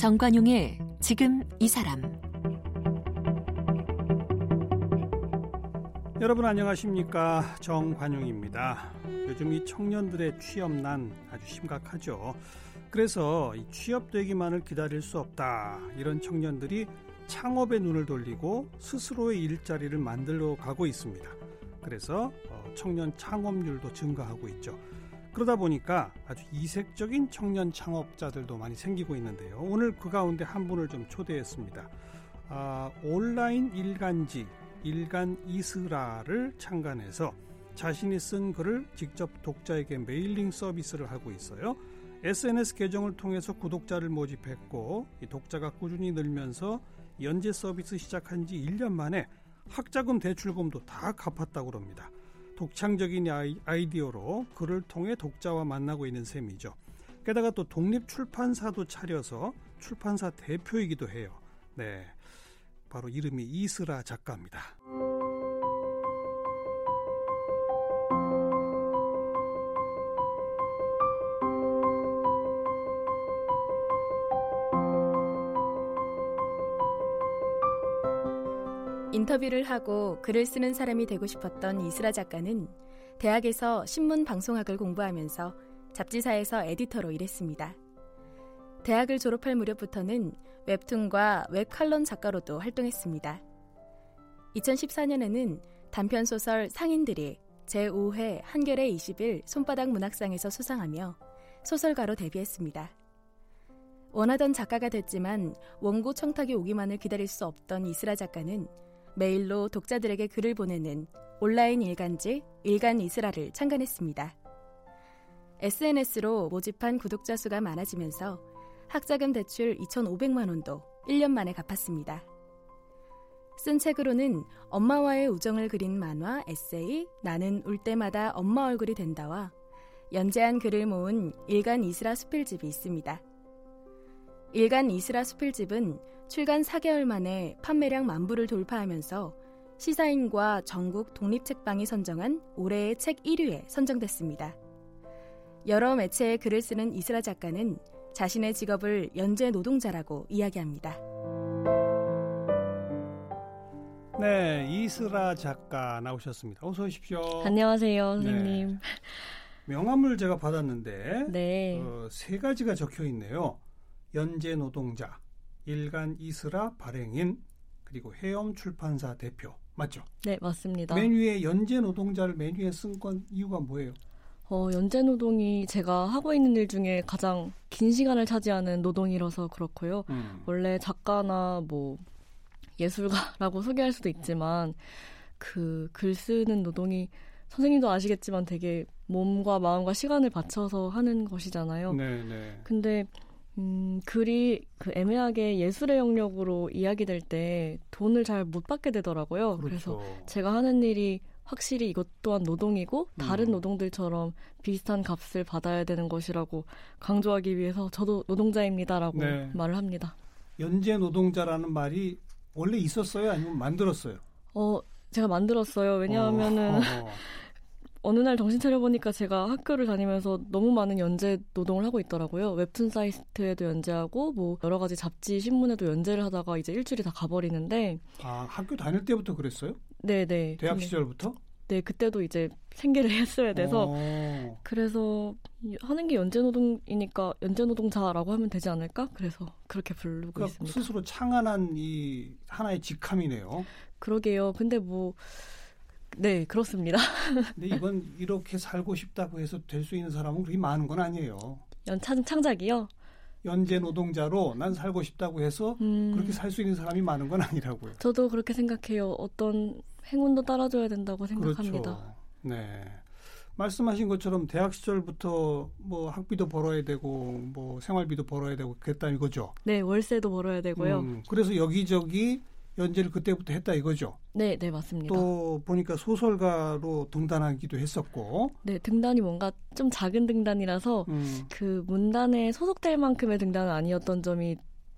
정관용의 지금 이 사람 여러분 안녕하십니까 정관용입니다. 요즘 이 청년들의 취업난 아주 심각하죠. 그래서 이 취업되기만을 기다릴 수 없다 이런 청년들이 창업에 눈을 돌리고 스스로의 일자리를 만들어 가고 있습니다. 그래서 어, 청년 창업률도 증가하고 있죠. 그러다 보니까 아주 이색적인 청년 창업자들도 많이 생기고 있는데요. 오늘 그 가운데 한 분을 좀 초대했습니다. 아, 온라인 일간지 일간 이슬아를 창간해서 자신이 쓴 글을 직접 독자에게 mailing 서비스를 하고 있어요. SNS 계정을 통해서 구독자를 모집했고 독자가 꾸준히 늘면서 연재 서비스 시작한 지 1년 만에 학자금 대출금도 다 갚았다고 합니다. 독창적인 아이디어로 글을 통해 독자와 만나고 있는 셈이죠. 게다가 또 독립 출판사도 차려서 출판사 대표이기도 해요. 네. 바로 이름이 이스라 작가입니다. 인터뷰를 하고 글을 쓰는 사람이 되고 싶었던 이스라 작가는 대학에서 신문 방송학을 공부하면서 잡지사에서 에디터로 일했습니다. 대학을 졸업할 무렵부터는 웹툰과 웹칼럼 작가로도 활동했습니다. 2014년에는 단편소설 상인들이 제5회 한겨레 20일 손바닥 문학상에서 수상하며 소설가로 데뷔했습니다. 원하던 작가가 됐지만 원고 청탁이 오기만을 기다릴 수 없던 이스라 작가는 메일로 독자들에게 글을 보내는 온라인 일간지 일간 이스라를 창간했습니다. SNS로 모집한 구독자 수가 많아지면서 학자금 대출 2,500만 원도 1년 만에 갚았습니다. 쓴 책으로는 엄마와의 우정을 그린 만화 에세이 나는 울 때마다 엄마 얼굴이 된다와 연재한 글을 모은 일간 이스라 수필집이 있습니다. 일간 이스라 수필집은 출간 4개월 만에 판매량 만 부를 돌파하면서 시사인과 전국 독립책방이 선정한 올해의 책 1위에 선정됐습니다. 여러 매체에 글을 쓰는 이스라 작가는 자신의 직업을 연재 노동자라고 이야기합니다. 네, 이스라 작가 나오셨습니다. 어서 오십시오. 안녕하세요, 선생님. 네. 명함을 제가 받았는데 네. 어, 세 가지가 적혀 있네요. 연재 노동자, 일간 이스라 발행인, 그리고 해엄 출판사 대표. 맞죠? 네, 맞습니다. 메뉴에 연재 노동자를 메뉴에 쓴 건 이유가 뭐예요? 어, 연재 노동이 제가 하고 있는 일 중에 가장 긴 시간을 차지하는 노동이라서 그렇고요. 음. 원래 작가나 뭐 예술가라고 소개할 수도 있지만 그 글 쓰는 노동이 선생님도 아시겠지만 되게 몸과 마음과 시간을 바쳐서 하는 것이잖아요. 네, 네. 근데 음, 글이 그 애매하게 예술의 영역으로 이야기될 때 돈을 잘 못 받게 되더라고요. 그렇죠. 그래서 제가 하는 일이 확실히 이것 또한 노동이고 다른 음. 노동들처럼 비슷한 값을 받아야 되는 것이라고 강조하기 위해서 저도 노동자입니다라고 네. 말을 합니다. 연재 노동자라는 말이 원래 있었어요? 아니면 만들었어요? 어, 제가 만들었어요. 왜냐하면은 어, 어. 어느 날 정신 차려보니까 제가 학교를 다니면서 너무 많은 연재 노동을 하고 있더라고요. 웹툰 사이트에도 연재하고, 뭐, 여러 가지 잡지, 신문에도 연재를 하다가 이제 일주일이 다 가버리는데. 아, 학교 다닐 때부터 그랬어요? 네네. 대학 네. 시절부터? 네, 그때도 이제 생계를 했어야 돼서. 오. 어. 그래서 하는 게 연재 노동이니까 연재 노동자라고 하면 되지 않을까? 그래서 그렇게 부르고 그러니까 있습니다. 스스로 창안한 이 하나의 직함이네요. 그러게요. 근데 뭐, 네, 그렇습니다. 근데 이건 이렇게 살고 싶다고 해서 될 수 있는 사람은 그렇게 많은 건 아니에요. 연창 창작이요? 연재 노동자로 난 살고 싶다고 해서 음. 그렇게 살 수 있는 사람이 많은 건 아니라고요. 저도 그렇게 생각해요. 어떤 행운도 따라줘야 된다고 생각합니다. 그렇죠. 네. 말씀하신 것처럼 대학 시절부터 뭐 학비도 벌어야 되고 뭐 생활비도 벌어야 되고 그랬다 이거죠. 네, 월세도 벌어야 되고요. 음, 그래서 여기저기 연재를 그때부터 했다 이거죠. 네, 네 맞습니다. 또 보니까 소설가로 등단하기도 했었고. 네, 등단이 뭔가 좀 작은 등단이라서 음. 그 문단에 소속될 만큼의 등단은 아니었던 점이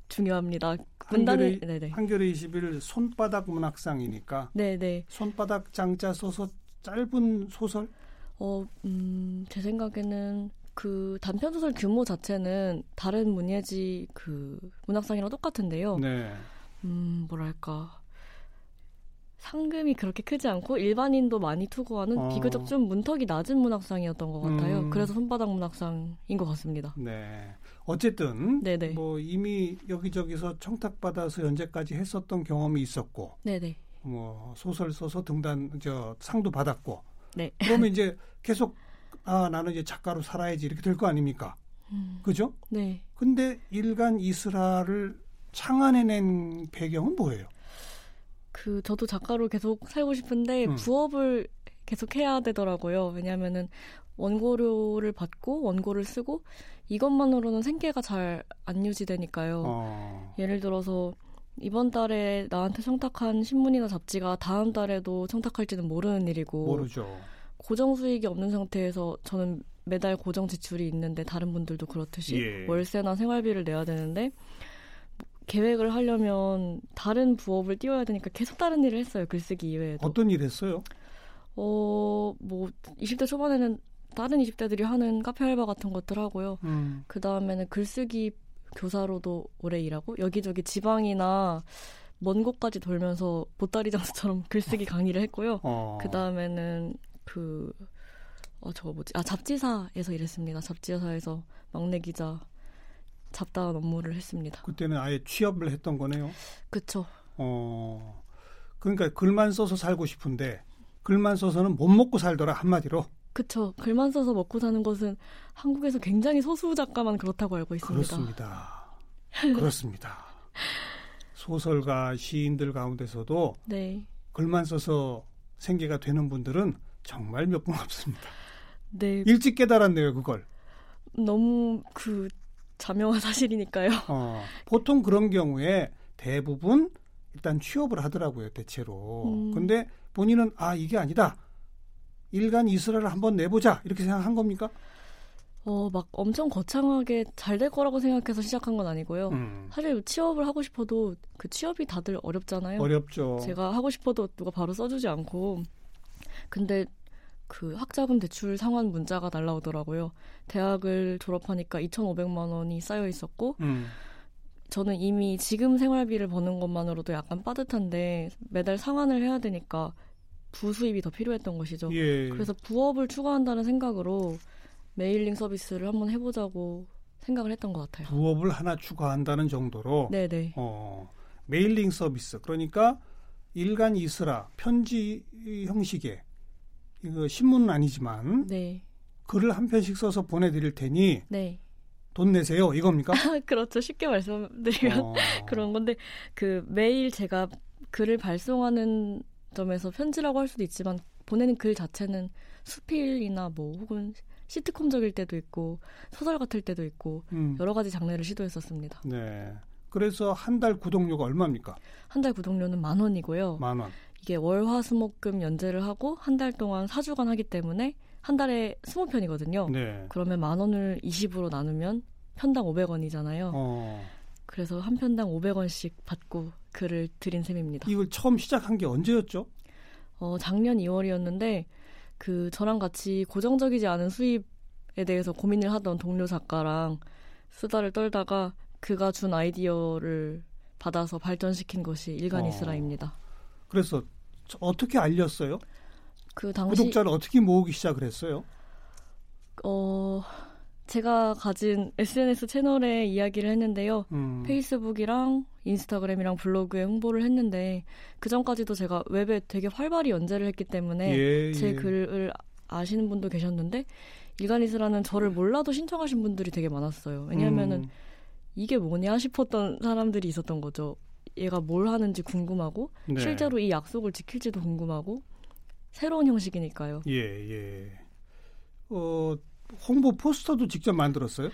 중요합니다. 문단이 네네. 한겨레 21 손바닥 문학상이니까. 네 네. 손바닥 장자 소설 짧은 소설? 어, 음, 제 생각에는 그 단편 소설 규모 자체는 다른 문예지 그 문학상이랑 똑같은데요. 네. 음, 뭐랄까. 상금이 그렇게 크지 않고 일반인도 많이 투고하는 어. 비교적 좀 문턱이 낮은 문학상이었던 것 같아요. 음. 그래서 손바닥 문학상인 것 같습니다. 네. 어쨌든 네네. 뭐 이미 여기저기서 청탁받아서 연재까지 했었던 경험이 있었고, 네네. 뭐 소설 써서 등단 저 상도 받았고, 네. 그러면 이제 계속 아 나는 이제 작가로 살아야지 이렇게 될 거 아닙니까? 음. 그죠? 네. 근데 일간 이스라를 창안해낸 배경은 뭐예요? 그 저도 작가로 계속 살고 싶은데 음. 부업을 계속 해야 되더라고요. 왜냐하면은 원고료를 받고 원고를 쓰고 이것만으로는 생계가 잘 안 유지되니까요. 어. 예를 들어서 이번 달에 나한테 청탁한 신문이나 잡지가 다음 달에도 청탁할지는 모르는 일이고 모르죠. 고정 수익이 없는 상태에서 저는 매달 고정 지출이 있는데 다른 분들도 그렇듯이 예. 월세나 생활비를 내야 되는데 계획을 하려면 다른 부업을 띄워야 되니까 계속 다른 일을 했어요. 글쓰기 이외에도. 어떤 일 했어요? 어, 뭐 20대 초반에는 다른 20대들이 하는 카페 알바 같은 것들 하고요. 음. 그 다음에는 글쓰기 교사로도 오래 일하고 여기저기 지방이나 먼 곳까지 돌면서 보따리 장수처럼 글쓰기 강의를 했고요. 어. 그 다음에는 그, 어, 저거 뭐지? 아, 잡지사에서 일했습니다. 잡지사에서 막내 기자 잡다한 업무를 했습니다. 그때는 아예 취업을 했던 거네요. 그쵸. 어, 그러니까 글만 써서 살고 싶은데 글만 써서는 못 먹고 살더라 한마디로. 그쵸. 글만 써서 먹고 사는 것은 한국에서 굉장히 소수 작가만 그렇다고 알고 있습니다. 그렇습니다. 그렇습니다. 소설가, 시인들 가운데서도 네. 글만 써서 생계가 되는 분들은 정말 몇 분 없습니다. 네. 일찍 깨달았네요, 그걸. 너무 그 자명한 사실이니까요. 어, 보통 그런 경우에 대부분 일단 취업을 하더라고요, 대체로. 음. 근데 본인은 아, 이게 아니다. 일간 이스라엘을 한번 내보자. 이렇게 생각한 겁니까? 어, 막 엄청 거창하게 잘 될 거라고 생각해서 시작한 건 아니고요. 음. 사실 취업을 하고 싶어도 그 취업이 다들 어렵잖아요. 어렵죠. 제가 하고 싶어도 누가 바로 써주지 않고. 근데 그 학자금 대출 상환 문자가 날라오더라고요. 대학을 졸업하니까 2,500만 원이 쌓여 있었고, 음. 저는 이미 지금 생활비를 버는 것만으로도 약간 빠듯한데 매달 상환을 해야 되니까 부수입이 더 필요했던 것이죠. 예. 그래서 부업을 추구한다는 생각으로 mailing 서비스를 한번 해보자고 생각을 했던 것 같아요. 부업을 하나 추가한다는 정도로. 네네. 어, mailing 서비스 그러니까 일간 이슬아 편지 형식의 이거 신문은 아니지만 네. 글을 한 편씩 써서 보내드릴 테니 네. 돈 내세요 이겁니까? 그렇죠 쉽게 말씀드리면 어. 그런 건데 그 매일 제가 글을 발송하는 점에서 편지라고 할 수도 있지만 보내는 글 자체는 수필이나 뭐 혹은 시트콤적일 때도 있고 소설 같을 때도 있고 음. 여러 가지 장르를 시도했었습니다. 네. 그래서 한 달 구독료가 얼마입니까? 한 달 구독료는 만 원이고요. 만 원. 이게 월 화 수 목 금 연재를 하고 한 달 동안 4주간 하기 때문에 한 달에 20편이거든요. 네. 그러면 만 원을 20으로 나누면 편당 500원이잖아요. 어. 그래서 한 편당 500원씩 받고 글을 드린 셈입니다. 이걸 처음 시작한 게 언제였죠? 어, 작년 2월이었는데 그 저랑 같이 고정적이지 않은 수입에 대해서 고민을 하던 동료 작가랑 수다를 떨다가 그가 준 아이디어를 받아서 발전시킨 것이 일간이스라입니다. 어. 그래서 어떻게 알렸어요? 그 당시 구독자를 어떻게 모으기 시작을 했어요? 어 제가 가진 SNS 채널에 이야기를 했는데요. 음. 페이스북이랑 인스타그램이랑 블로그에 홍보를 했는데 그 전까지도 제가 웹에 되게 활발히 연재를 했기 때문에 예, 제 예. 글을 아시는 분도 계셨는데 일간이스라는 저를 몰라도 신청하신 분들이 되게 많았어요. 왜냐하면은 음. 이게 뭐냐 싶었던 사람들이 있었던 거죠. 얘가 뭘 하는지 궁금하고 네. 실제로 이 약속을 지킬지도 궁금하고 새로운 형식이니까요. 예, 예. 어, 홍보 포스터도 직접 만들었어요?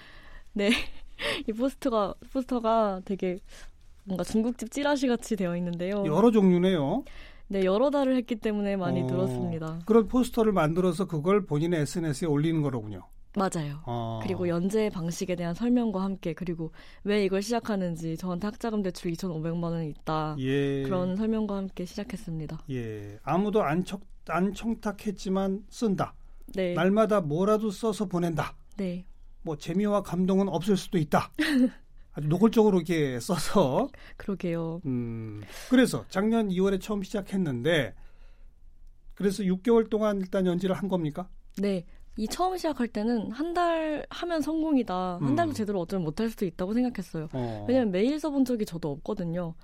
네. 이 포스터가 포스터가 되게 뭔가 중국집 찌라시 같이 되어 있는데요. 여러 종류네요. 네, 여러 달을 했기 때문에 많이 어, 들었습니다. 그런 포스터를 만들어서 그걸 본인의 SNS에 올리는 거로군요. 맞아요. 어. 그리고 연재 방식에 대한 설명과 함께 그리고 왜 이걸 시작하는지 저한테 학자금 대출 2,500만 원이 있다. 예. 그런 설명과 함께 시작했습니다. 예. 아무도 안, 청, 안 청탁했지만 쓴다. 네. 날마다 뭐라도 써서 보낸다. 네. 뭐 재미와 감동은 없을 수도 있다. 아주 노골적으로 이렇게 써서. 그러게요. 음, 그래서 작년 2월에 처음 시작했는데, 그래서 6개월 동안 일단 연지를 한 겁니까? 네. 이 처음 시작할 때는 한 달 하면 성공이다. 한 달도 음. 제대로 어쩌면 못할 수도 있다고 생각했어요. 어. 왜냐면 매일 써본 적이 저도 없거든요.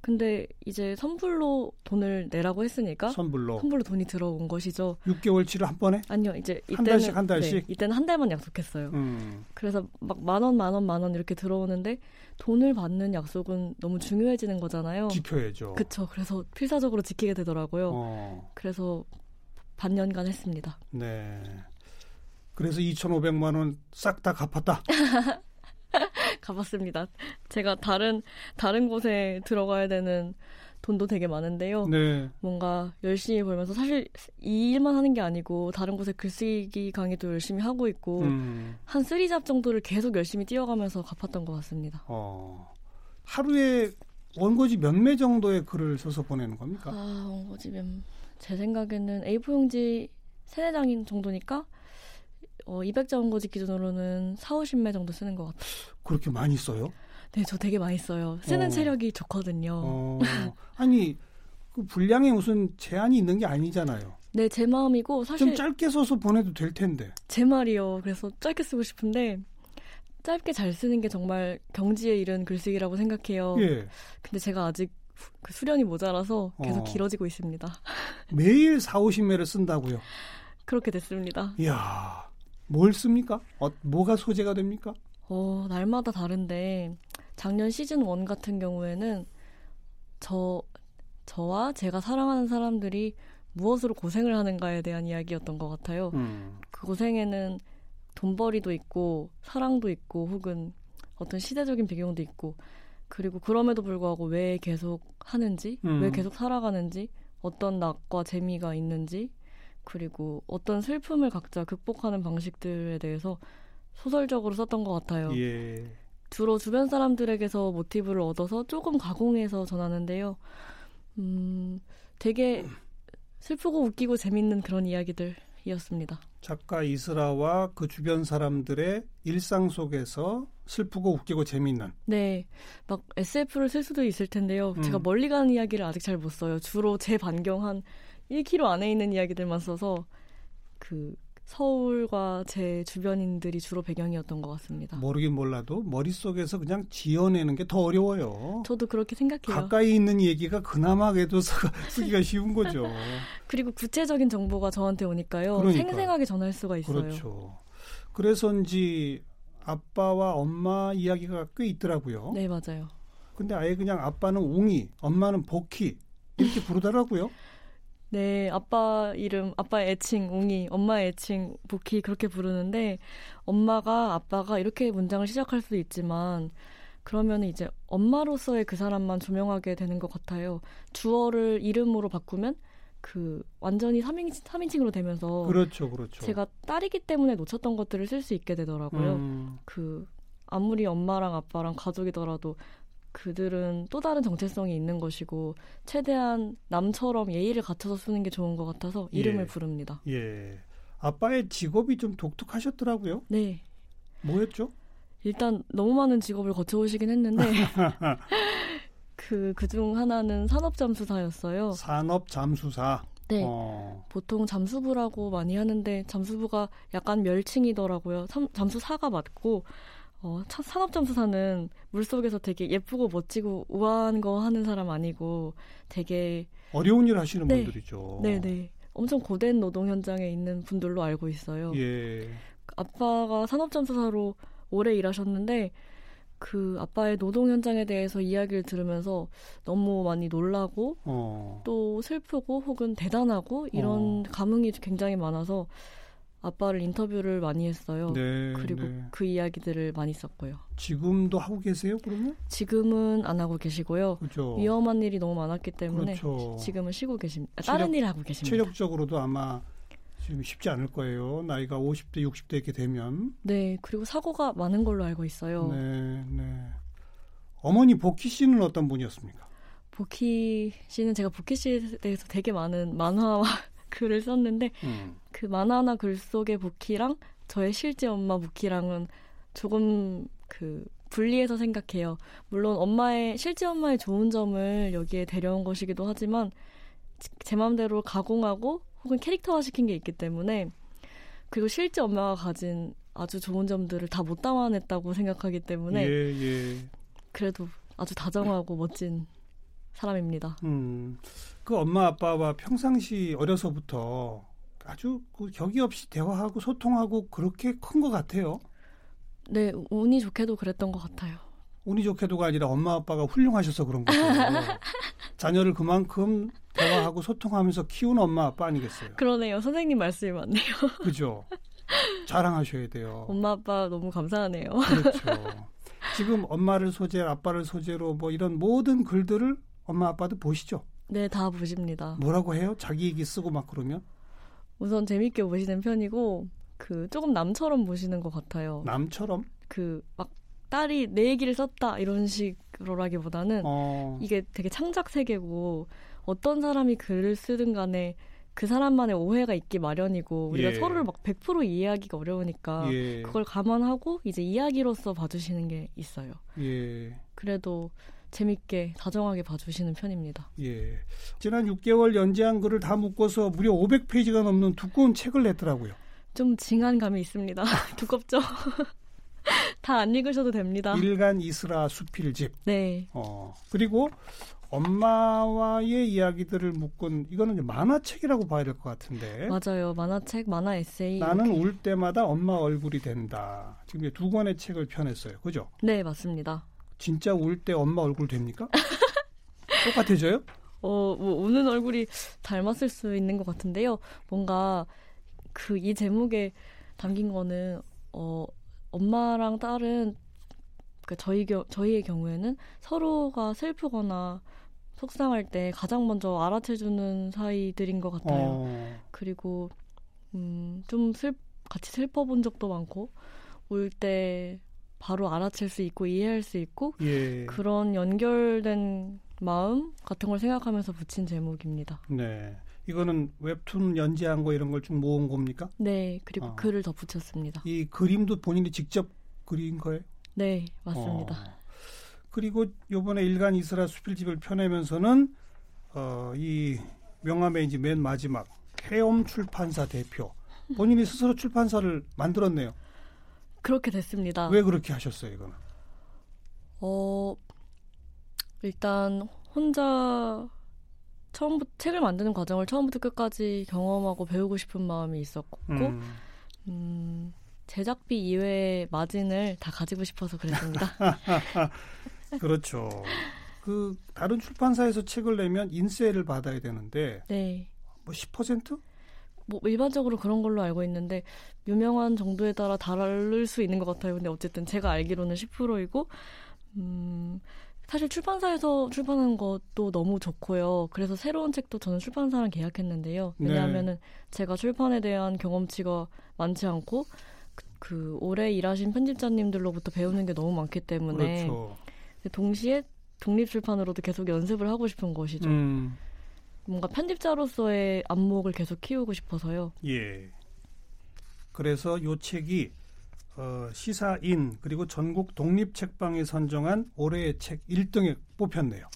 근데 이제 선불로 돈을 내라고 했으니까 선불로 선불로 돈이 들어온 것이죠. 6개월치를 한 번에? 아니요, 이제 이때는 한 달씩 한 달씩. 네, 이때는 한 달만 약속했어요. 음. 그래서 막 만 원, 만 원, 만 원 이렇게 들어오는데 돈을 받는 약속은 너무 중요해지는 거잖아요. 지켜야죠. 그렇죠. 그래서 필사적으로 지키게 되더라고요. 어. 그래서 반년간 했습니다. 네. 그래서 2,500만 원 싹 다 갚았다. 가봤습니다. 제가 다른 다른 곳에 들어가야 되는 돈도 되게 많은데요. 네. 뭔가 열심히 벌면서 사실 이 일만 하는 게 아니고 다른 곳에 글쓰기 강의도 열심히 하고 있고 음. 한 쓰리잡 정도를 계속 열심히 뛰어가면서 갚았던 것 같습니다. 어. 하루에 원고지 몇 매 정도의 글을 써서 보내는 겁니까? 아, 원고지 몇, 제 생각에는 A4 용지 세네 장인 정도니까 어, 200자 원고지 기준으로는 4, 50매 정도 쓰는 것 같아요. 그렇게 많이 써요? 네, 저 되게 많이 써요. 쓰는 어. 체력이 좋거든요. 어. 아니, 그 분량에 무슨 제한이 있는 게 아니잖아요. 네, 제 마음이고 사실 좀 짧게 써서 보내도 될 텐데. 제 말이요. 그래서 짧게 쓰고 싶은데 짧게 잘 쓰는 게 정말 경지에 이른 글쓰기라고 생각해요. 예. 근데 제가 아직 그 수련이 모자라서 계속 어. 길어지고 있습니다. 매일 4, 50매를 쓴다고요? 그렇게 됐습니다. 이야. 뭘 씁니까? 어, 뭐가 소재가 됩니까? 어, 날마다 다른데 작년 시즌 1 같은 경우에는 저 저와 제가 사랑하는 사람들이 무엇으로 고생을 하는가에 대한 이야기였던 것 같아요. 음. 그 고생에는 돈벌이도 있고 사랑도 있고 혹은 어떤 시대적인 배경도 있고 그리고 그럼에도 불구하고 왜 계속 하는지, 음. 왜 계속 살아가는지, 어떤 낙과 재미가 있는지 그리고 어떤 슬픔을 각자 극복하는 방식들에 대해서 소설적으로 썼던 것 같아요. 예. 주로 주변 사람들에게서 모티브를 얻어서 조금 가공해서 전하는데요. 음, 되게 슬프고 웃기고 재밌는 그런 이야기들이었습니다. 작가 이스라와 그 주변 사람들의 일상 속에서 슬프고 웃기고 재밌는. 네. 막 SF를 쓸 수도 있을 텐데요. 음. 제가 멀리 가는 이야기를 아직 잘 못 써요. 주로 제 반경 한 1km 안에 있는 이야기들만 써서 그 서울과 제 주변인들이 주로 배경이었던 것 같습니다. 모르긴 몰라도 머릿속에서 그냥 지어내는 게 더 어려워요. 저도 그렇게 생각해요. 가까이 있는 얘기가 그나마 그래도 쓰기가 쉬운 거죠. 그리고 구체적인 정보가 저한테 오니까요. 그러니까. 생생하게 전할 수가 있어요. 그렇죠. 그래서인지 아빠와 엄마 이야기가 꽤 있더라고요. 네, 맞아요. 근데 아예 그냥 아빠는 웅이, 엄마는 복희 이렇게 부르더라고요. 네, 아빠 이름, 아빠의 애칭 웅이, 엄마의 애칭 복희 그렇게 부르는데 엄마가 아빠가 이렇게 문장을 시작할 수도 있지만 그러면 이제 엄마로서의 그 사람만 조명하게 되는 것 같아요. 주어를 이름으로 바꾸면 그 완전히 3인칭, 3인칭으로 되면서 그렇죠, 그렇죠. 제가 딸이기 때문에 놓쳤던 것들을 쓸 수 있게 되더라고요. 음. 그 아무리 엄마랑 아빠랑 가족이더라도 그들은 또 다른 정체성이 있는 것이고 최대한 남처럼 예의를 갖춰서 쓰는 게 좋은 것 같아서 이름을 예. 부릅니다. 예. 아빠의 직업이 좀 독특하셨더라고요. 네. 뭐였죠? 일단 너무 많은 직업을 거쳐오시긴 했는데 그 그중 하나는 산업 잠수사였어요. 산업 잠수사. 네. 어. 보통 잠수부라고 많이 하는데 잠수부가 약간 멸칭이더라고요. 잠수사가 맞고 어, 산업점수사는 물속에서 되게 예쁘고 멋지고 우아한 거 하는 사람 아니고 되게 어려운 일 하시는 네. 분들이죠. 네네. 네. 엄청 고된 노동 현장에 있는 분들로 알고 있어요. 예. 아빠가 산업점수사로 오래 일하셨는데 그 아빠의 노동 현장에 대해서 이야기를 들으면서 너무 많이 놀라고 어. 또 슬프고 혹은 대단하고 이런 어. 감흥이 굉장히 많아서 아빠를 인터뷰를 많이 했어요. 네, 그리고 네. 그 이야기들을 많이 썼고요. 지금도 하고 계세요, 그러면? 지금은 안 하고 계시고요. 그렇죠. 위험한 일이 너무 많았기 때문에 그렇죠. 지금은 쉬고 계십니다. 아, 체력, 다른 일 하고 계십니다. 체력적으로도 아마 지금 쉽지 않을 거예요. 나이가 50대, 60대 이렇게 되면. 네, 그리고 사고가 많은 걸로 알고 있어요. 네, 네. 어머니 복희 씨는 어떤 분이었습니까? 복희 씨는 제가 복희 씨에 대해서 되게 많은 만화와 글을 썼는데 음. 그 만화나 글 속의 복희랑 저의 실제 엄마 무키랑은 조금 그 분리해서 생각해요. 물론 엄마의 실제 엄마의 좋은 점을 여기에 데려온 것이기도 하지만 제 마음대로 가공하고 혹은 캐릭터화 시킨 게 있기 때문에 그리고 실제 엄마가 가진 아주 좋은 점들을 다 못 담아냈다고 생각하기 때문에 예, 예. 그래도 아주 다정하고 멋진 사람입니다. 음, 그 엄마 아빠와 평상시 어려서부터 아주 그 격이 없이 대화하고 소통하고 그렇게 큰 것 같아요. 네, 운이 좋게도 그랬던 것 같아요. 운이 좋게도가 아니라 엄마 아빠가 훌륭하셔서 그런 거죠. 자녀를 그만큼 대화하고 소통하면서 키운 엄마 아빠 아니겠어요? 그러네요. 선생님 말씀이 맞네요. 그죠. 자랑하셔야 돼요. 엄마 아빠 너무 감사하네요. 그렇죠. 지금 엄마를 소재, 아빠를 소재로 뭐 이런 모든 글들을 엄마 아빠도 보시죠? 네, 다 보십니다. 뭐라고 해요? 자기 얘기 쓰고 막 그러면? 우선 재밌게 보시는 편이고 그 조금 남처럼 보시는 것 같아요. 남처럼? 그 막 딸이 내 얘기를 썼다 이런 식으로라기보다는 어. 이게 되게 창작 세계고 어떤 사람이 글을 쓰든 간에 그 사람만의 오해가 있기 마련이고 우리가 예. 서로를 막 100% 이해하기가 어려우니까 예. 그걸 감안하고 이제 이야기로서 봐주시는 게 있어요. 예. 그래도 재밌게 다정하게 봐주시는 편입니다. 예. 지난 6개월 연재한 글을 다 묶어서 무려 500페이지가 넘는 두꺼운 책을 냈더라고요. 좀 징한 감이 있습니다. 두껍죠? 다 안 읽으셔도 됩니다. 일간 이스라 수필집. 네. 어, 그리고 엄마와의 이야기들을 묶은 이거는 만화책이라고 봐야 될 것 같은데. 맞아요. 만화책, 만화 에세이. 나는 이렇게. 울 때마다 엄마 얼굴이 된다. 지금 두 권의 책을 펴냈어요. 그죠? 네, 맞습니다. 진짜 울 때 엄마 얼굴 됩니까? 똑같아져요? 어, 뭐 우는 얼굴이 닮았을 수 있는 것 같은데요. 뭔가 그 이 제목에 담긴 거는 어 엄마랑 딸은 그 저희 겨, 저희의 경우에는 서로가 슬프거나 속상할 때 가장 먼저 알아채주는 사이들인 것 같아요. 어. 그리고 음, 좀 슬, 같이 슬퍼본 적도 많고 울 때 바로 알아챌 수 있고 이해할 수 있고 예. 그런 연결된 마음 같은 걸 생각하면서 붙인 제목입니다. 네. 이거는 웹툰 연재한 거 이런 걸 좀 모은 겁니까? 네. 그리고 어. 글을 더 붙였습니다. 이 그림도 본인이 직접 그린 거예요? 네, 맞습니다. 어. 그리고 요번에 일간 이스라 수필집을 펴내면서는 어, 이 명함의 이제 맨 마지막 해엄 출판사 대표 본인이 스스로 출판사를 만들었네요. 그렇게 됐습니다. 왜 그렇게 하셨어요, 이거는? 어, 일단 혼자 처음부터 책을 만드는 과정을 처음부터 끝까지 경험하고 배우고 싶은 마음이 있었고, 음. 음 제작비 이외의 마진을 다 가지고 싶어서 그랬습니다. 그렇죠. 그 다른 출판사에서 책을 내면 인세를 받아야 되는데 네. 뭐 10%? 뭐 일반적으로 그런 걸로 알고 있는데 유명한 정도에 따라 다를 수 있는 것 같아요. 근데 어쨌든 제가 알기로는 10%이고 음 사실 출판사에서 출판하는 것도 너무 좋고요. 그래서 새로운 책도 저는 출판사랑 계약했는데요. 네. 왜냐하면은 네. 제가 출판에 대한 경험치가 많지 않고 그, 그 오래 일하신 편집자님들로부터 배우는 게 너무 많기 때문에 그렇죠. 동시에 독립 출판으로도 계속 연습을 하고 싶은 것이죠. 음. 뭔가 편집자로서의 안목을 계속 키우고 싶어서요. 예. 그래서 요 책이 어, 시사인 그리고 전국 독립 책방에 선정한 올해의 책 1등에 뽑혔네요.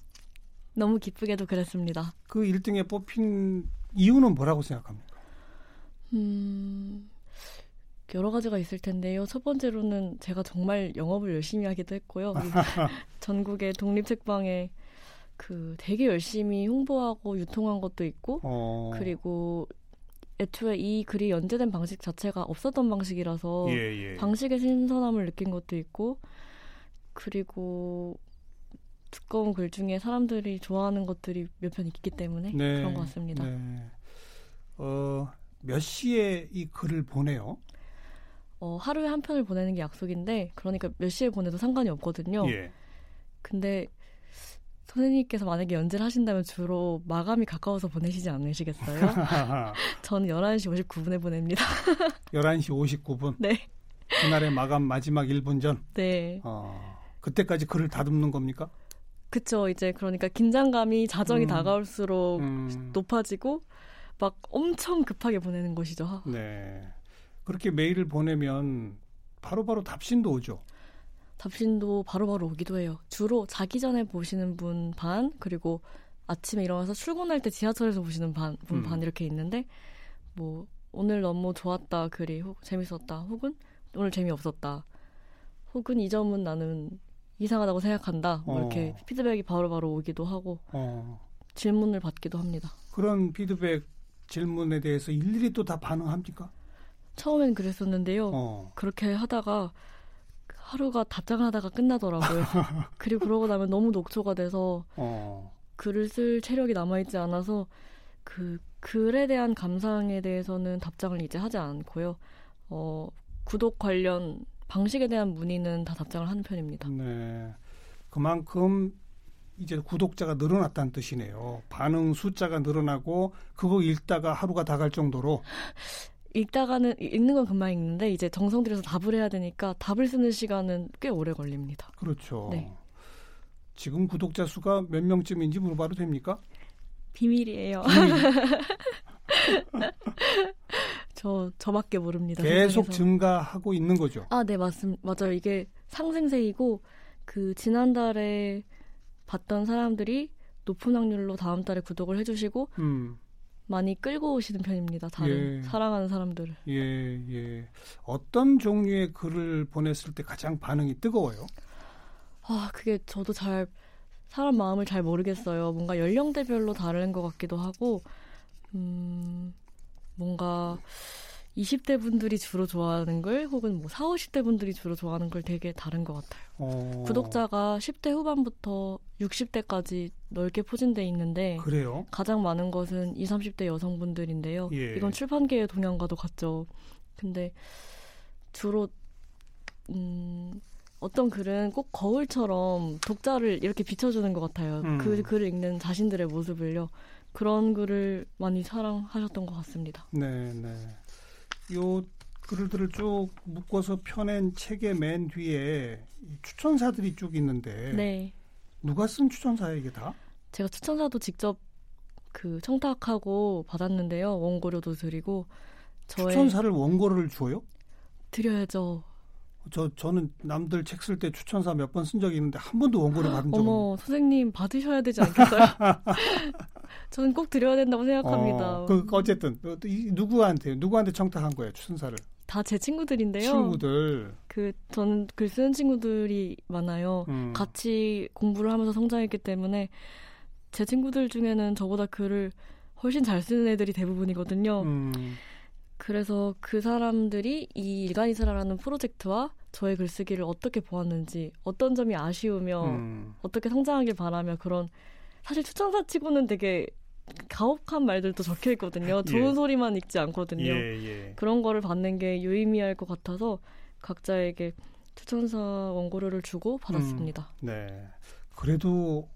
너무 기쁘게도 그랬습니다. 그 1등에 뽑힌 이유는 뭐라고 생각합니까? 음, 여러 가지가 있을 텐데요. 첫 번째로는 제가 정말 영업을 열심히 하기도 했고요. 전국의 독립 책방에 그 되게 열심히 홍보하고 유통한 것도 있고 어. 그리고 애초에 이 글이 연재된 방식 자체가 없었던 방식이라서 예, 예. 방식의 신선함을 느낀 것도 있고 그리고 두꺼운 글 중에 사람들이 좋아하는 것들이 몇 편 있기 때문에 네, 그런 것 같습니다. 네. 어, 몇 시에 이 글을 보내요? 어, 하루에 한 편을 보내는 게 약속인데 그러니까 몇 시에 보내도 상관이 없거든요. 예. 근데 선생님께서 만약에 연재를 하신다면 주로 마감이 가까워서 보내시지 않으시겠어요? 저는 11시 59분에 보냅니다. 11시 59분? 네. 그날의 마감 마지막 1분 전? 네. 어, 그때까지 글을 다듬는 겁니까? 그쵸. 이제 그러니까 긴장감이 자정이 음, 다가올수록 음. 높아지고 막 엄청 급하게 보내는 것이죠. 네. 그렇게 메일을 보내면 바로바로 바로 답신도 오죠. 답신도 바로바로 바로 오기도 해요. 주로 자기 전에 보시는 분 반, 그리고 아침에 일어나서 출근할 때 지하철에서 보시는 반, 분반 음. 이렇게 있는데, 뭐, 오늘 너무 좋았다, 글이, 혹, 재밌었다, 혹은 오늘 재미없었다, 혹은 이 점은 나는 이상하다고 생각한다, 뭐 어. 이렇게 피드백이 바로바로 바로 오기도 하고, 어. 질문을 받기도 합니다. 그런 피드백 질문에 대해서 일일이 또 다 반응합니까? 처음엔 그랬었는데요. 어. 그렇게 하다가 하루가 답장을 하다가 끝나더라고요. 그리고 그러고 나면 너무 녹초가 돼서 어. 글을 쓸 체력이 남아있지 않아서 그 글에 대한 감상에 대해서는 답장을 이제 하지 않고요. 어, 구독 관련 방식에 대한 문의는 다 답장을 하는 편입니다. 네. 그만큼 이제 구독자가 늘어났다는 뜻이네요. 반응 숫자가 늘어나고 그거 읽다가 하루가 다 갈 정도로 읽다가는 읽는 건 금방 읽는데 이제 정성 들여서 답을 해야 되니까 답을 쓰는 시간은 꽤 오래 걸립니다. 그렇죠. 네. 지금 구독자 수가 몇 명쯤인지 물어봐도 됩니까? 비밀이에요. 저 저밖에 모릅니다. 계속 세상에서. 증가하고 있는 거죠. 아, 네, 맞습니다. 맞아요. 이게 상승세이고 그 지난달에 봤던 사람들이 높은 확률로 다음 달에 구독을 해주시고 음. 많이 끌고 오시는 편입니다. 다른 예. 사랑하는 사람들을. 예, 예. 어떤 종류의 글을 보냈을 때 가장 반응이 뜨거워요? 아, 그게 저도 잘 사람 마음을 잘 모르겠어요. 뭔가 연령대별로 다른 것 같기도 하고, 음, 뭔가 20대 분들이 주로 좋아하는 걸 혹은 뭐 4, 50대 분들이 주로 좋아하는 걸 되게 다른 것 같아요. 어... 구독자가 10대 후반부터 60대까지 넓게 포진돼 있는데 그래요? 가장 많은 것은 20, 30대 여성분들인데요. 예. 이건 출판계의 동향과도 같죠. 근데 주로 음, 어떤 글은 꼭 거울처럼 독자를 이렇게 비춰주는 것 같아요. 음. 그 글을 읽는 자신들의 모습을요. 그런 글을 많이 사랑하셨던 것 같습니다. 네, 네. 요 글들을 쭉 묶어서 펴낸 책의 맨 뒤에 추천사들이 쭉 있는데 네. 누가 쓴 추천사예요 이게 다? 제가 추천사도 직접 그 청탁하고 받았는데요 원고료도 드리고 저의 추천사를 원고를 줘요? 드려야죠. 저 저는 남들 책 쓸 때 추천사 몇 번 쓴 적이 있는데 한 번도 원고를 받은 적은 어머 선생님 받으셔야 되지 않겠어요? 저는 꼭 드려야 된다고 생각합니다. 어, 그 어쨌든 누구한테 누구한테 청탁한 거예요 추천사를? 다 제 친구들인데요. 친구들. 그 저는 글 쓰는 친구들이 많아요. 음. 같이 공부를 하면서 성장했기 때문에 제 친구들 중에는 저보다 글을 훨씬 잘 쓰는 애들이 대부분이거든요. 음. 그래서 그 사람들이 이 일간이스라라는 프로젝트와 저의 글쓰기를 어떻게 보았는지, 어떤 점이 아쉬우며, 음. 어떻게 성장하길 바라며 그런 사실 추천사 치고는 되게 가혹한 말들도 적혀 있거든요. 예. 좋은 소리만 읽지 않거든요. 예, 예. 그런 거를 받는 게 유의미할 것 같아서 각자에게 추천사 원고료를 주고 받았습니다. 음, 네. 그래도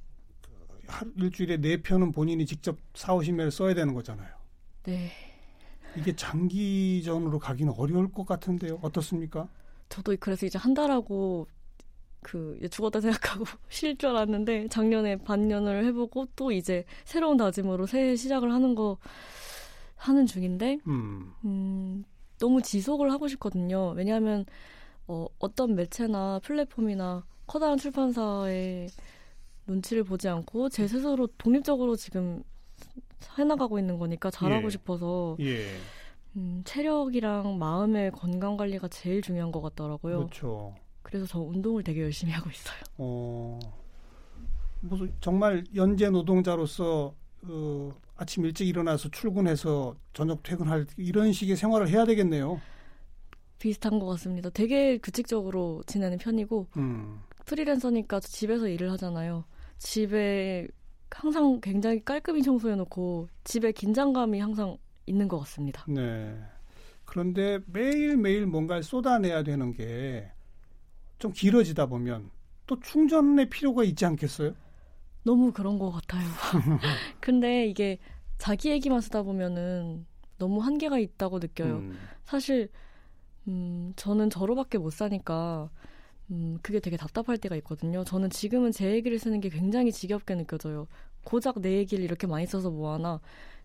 일주일에 네 편은 본인이 직접 사오시면 써야 되는 거잖아요. 네. 이게 장기전으로 가기는 어려울 것 같은데요. 어떻습니까? 저도 그래서 이제 한 달하고 그 죽었다 생각하고 쉴 줄 알았는데 작년에 반년을 해보고 또 이제 새로운 다짐으로 새해 시작을 하는 거 하는 중인데 음. 음 너무 지속을 하고 싶거든요. 왜냐하면 어, 어떤 매체나 플랫폼이나 커다란 출판사의 눈치를 보지 않고 제 스스로 독립적으로 지금 해나가고 있는 거니까 잘하고 예. 싶어서 예. 음, 체력이랑 마음의 건강 관리가 제일 중요한 것 같더라고요. 그렇죠. 그래서 저 운동을 되게 열심히 하고 있어요. 어, 무슨 정말 연재 노동자로서 어, 아침 일찍 일어나서 출근해서 저녁 퇴근할 이런 식의 생활을 해야 되겠네요. 비슷한 것 같습니다. 되게 규칙적으로 지내는 편이고 음. 프리랜서니까 집에서 일을 하잖아요. 집에 항상 굉장히 깔끔히 청소해놓고 집에 긴장감이 항상 있는 것 같습니다. 네. 그런데 매일매일 뭔가를 쏟아내야 되는 게 좀 길어지다 보면 또 충전의 필요가 있지 않겠어요? 너무 그런 것 같아요. 근데 이게 자기 얘기만 쓰다 보면은 너무 한계가 있다고 느껴요. 음. 사실, 음, 저는 저로밖에 못 사니까, 음, 그게 되게 답답할 때가 있거든요. 저는 지금은 제 얘기를 쓰는 게 굉장히 지겹게 느껴져요. 고작 내 얘기를 이렇게 많이 써서 뭐하나.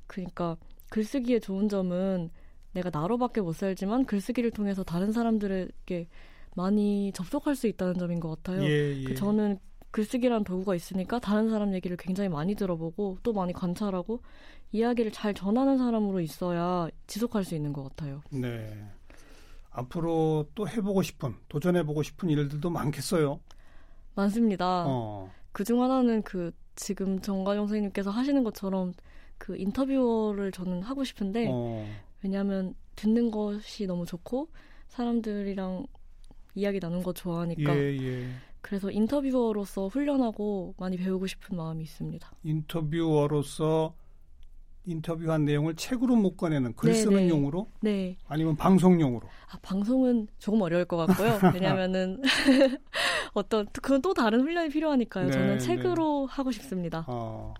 그러니까 글쓰기의 좋은 점은 내가 나로밖에 못 살지만 글쓰기를 통해서 다른 사람들에게 많이 접속할 수 있다는 점인 것 같아요. 예, 예. 그 저는 글쓰기란 도구가 있으니까 다른 사람 얘기를 굉장히 많이 들어보고 또 많이 관찰하고 이야기를 잘 전하는 사람으로 있어야 지속할 수 있는 것 같아요. 네. 앞으로 또 해보고 싶은, 도전해보고 싶은 일들도 많겠어요? 많습니다. 어. 그중 하나는 그 지금 정관용 선생님께서 하시는 것처럼 그 인터뷰어를 저는 하고 싶은데 어. 왜냐하면 듣는 것이 너무 좋고 사람들이랑 이야기 나눈 거 좋아하니까 예, 예. 그래서 인터뷰어로서 훈련하고 많이 배우고 싶은 마음이 있습니다. 인터뷰어로서 인터뷰한 내용을 책으로 묶어내는 글 네네. 쓰는 네. 용으로? 네. 아니면 방송용으로? 아, 방송은 조금 어려울 것 같고요. 왜냐면은 어떤 그건 또 다른 훈련이 필요하니까요. 네, 저는 네. 책으로 네. 하고 싶습니다. 어,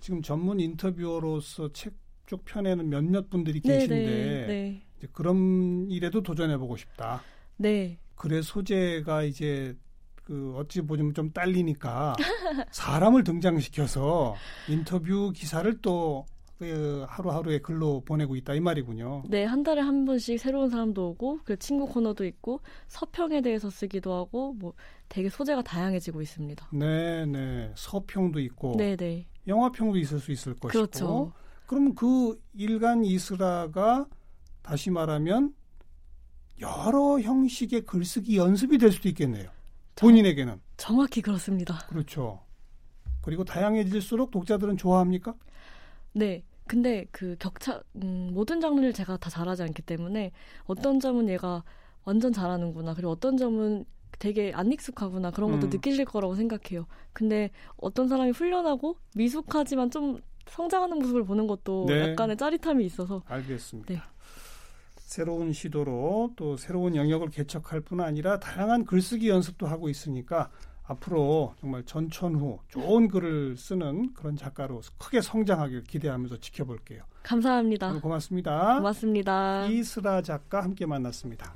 지금 전문 인터뷰어로서 책 쪽 편에는 몇몇 분들이 네, 계신데 네, 그런 일에도 도전해 보고 싶다. 네. 글의 소재가 이제 그 어찌 보면 좀 딸리니까 사람을 등장시켜서 인터뷰 기사를 또 그 하루하루의 글로 보내고 있다 이 말이군요. 네, 한 달에 한 번씩 새로운 사람도 오고 그 친구 코너도 있고 서평에 대해서 쓰기도 하고 뭐 되게 소재가 다양해지고 있습니다. 네, 네. 서평도 있고 네, 네. 영화평도 있을 수 있을 것이고. 그렇죠. 그러면 그 일간 이스라가 다시 말하면 여러 형식의 글쓰기 연습이 될 수도 있겠네요. 본인에게는. 정확히 그렇습니다. 그렇죠. 그리고 다양해질수록 독자들은 좋아합니까? 네. 근데 그 격차 음, 모든 장르를 제가 다 잘하지 않기 때문에 어떤 점은 얘가 완전 잘하는구나 그리고 어떤 점은 되게 안 익숙하구나 그런 것도 음. 느끼실 거라고 생각해요. 근데 어떤 사람이 훈련하고 미숙하지만 좀 성장하는 모습을 보는 것도 네. 약간의 짜릿함이 있어서 알겠습니다. 네. 새로운 시도로 또 새로운 영역을 개척할 뿐 아니라 다양한 글쓰기 연습도 하고 있으니까 앞으로 정말 전천후 좋은 글을 쓰는 그런 작가로 크게 성장하길 기대하면서 지켜볼게요. 감사합니다. 고맙습니다. 고맙습니다. 이스라 작가 함께 만났습니다.